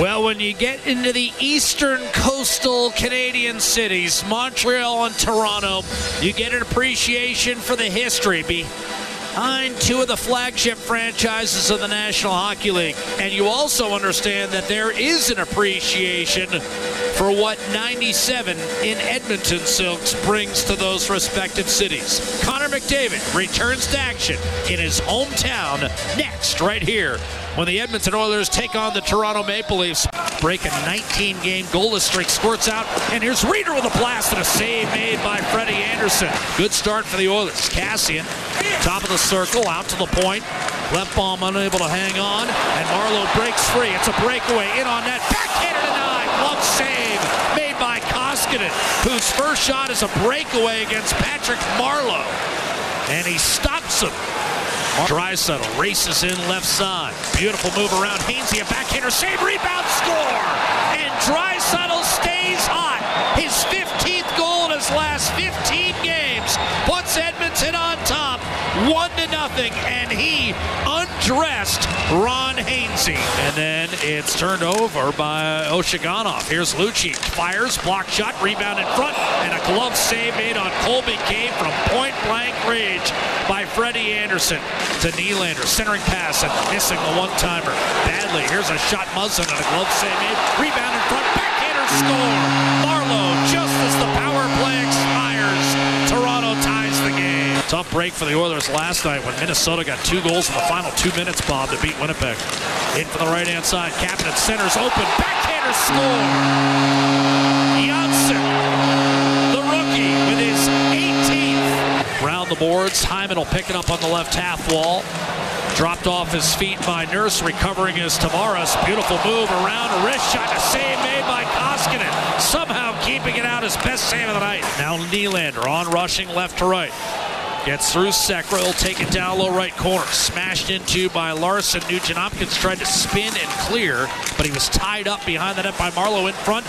Well, when you get into the eastern coastal Canadian cities, Montreal and Toronto, you get an appreciation for the history behind two of the flagship franchises of the National Hockey League. And you also understand that there is an appreciation for what 97 in Edmonton Silks brings to those respective cities. Connor McDavid returns to action in his hometown next, right here when the Edmonton Oilers take on the Toronto Maple Leafs. Break a 19 game goalless streak, squirts out, and here's Rieder with a blast and a save made by Freddie Andersen. Good start for the Oilers. Kassian, top of the circle, out to the point. Klefbom unable to hang on, and Marleau breaks free. It's a breakaway in on net. Backhanded denied. Glove save made by Koskinen, whose first shot is a breakaway against Patrick Marleau. And he stops him Draisaitl races in left side. Beautiful move around Hainsey. A backhander save, rebound, score! And Draisaitl stays hot. His 15th last 15 games puts Edmonton on top, one to nothing, and he undressed Ron Hainsey. And then it's turned over by Ozhiganov. Here's Lucic. Fires, block shot, rebound in front, and a glove save made on Colby Cave from point blank range by Freddie Andersen to Nylander. Centering pass and missing the one timer. Badly. Here's a shot, Muzzin, and a glove save made. Rebound in front, backhander score. Break for the Oilers last night when Minnesota got two goals in the final two minutes, Bob, to beat Winnipeg. In from the right hand side. Kapanen centers open. Backhander score. Johnsson, the rookie, with his 18th. Round the boards. Hyman will pick it up on the left half wall. Dropped off his feet by Nurse, recovering his Tavares. Beautiful move around a wrist shot. A save made by Koskinen. Somehow keeping it out his best save of the night. Now Nylander on rushing left to right. Gets through Sekera. He'll take it down low right corner. Smashed into by Larsson. Nugent Hopkins tried to spin and clear, but he was tied up behind the net by Marleau in front.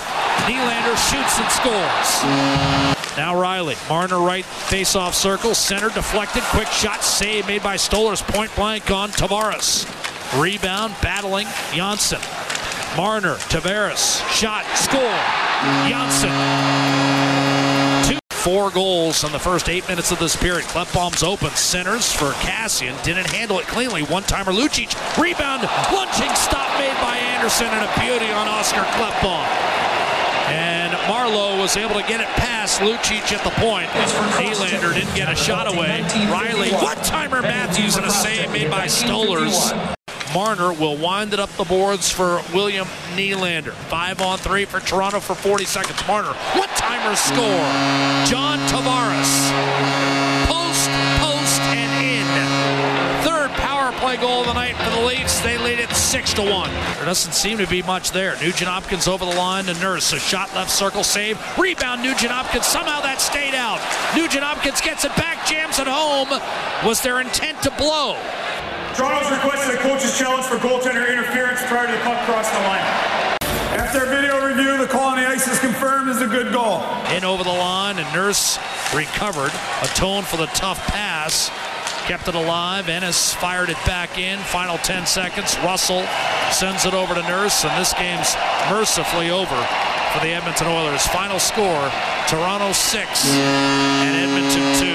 Nylander shoots and scores. Now Rielly. Marner right face-off circle. Center deflected. Quick shot. Save made by Stolarz. Point blank on Tavares. Rebound. Battling. Johnsson. Marner. Tavares. Shot. Score. Johnsson. Four goals in the first eight minutes of this period. Klefbom's open. Centers for Kassian, Didn't handle it cleanly. One-timer Lucic. Rebound. Lunging stop made by Andersen, and a beauty on Oscar Klefbom. And Marleau was able to get it past Lucic at the point. Nylander didn't get a shot away. Rielly, one-timer Matthews and a save made by Stolarz. Marner will wind it up the boards for William Nylander. Five on three for Toronto for 40 seconds. Marner, what timer score. John Tavares. Post, post, and in. Third power play goal of the night for the Leafs. They lead it six to one. There doesn't seem to be much there. Nugent Hopkins over the line to Nurse. A shot left circle save. Rebound Nugent Hopkins. Somehow that stayed out. Nugent Hopkins gets it back, jams it home. Was their intent to blow? Toronto's requested a coach's challenge for goaltender interference prior to the puck crossing the line. After a video review, the call on the ice is confirmed as a good goal. In over the line, and Nurse recovered. Atoned for the tough pass. Kept it alive. Ennis fired it back in. Final 10 seconds. Russell sends it over to Nurse, and this game's mercifully over for the Edmonton Oilers. Final score Toronto 6 and Edmonton 2.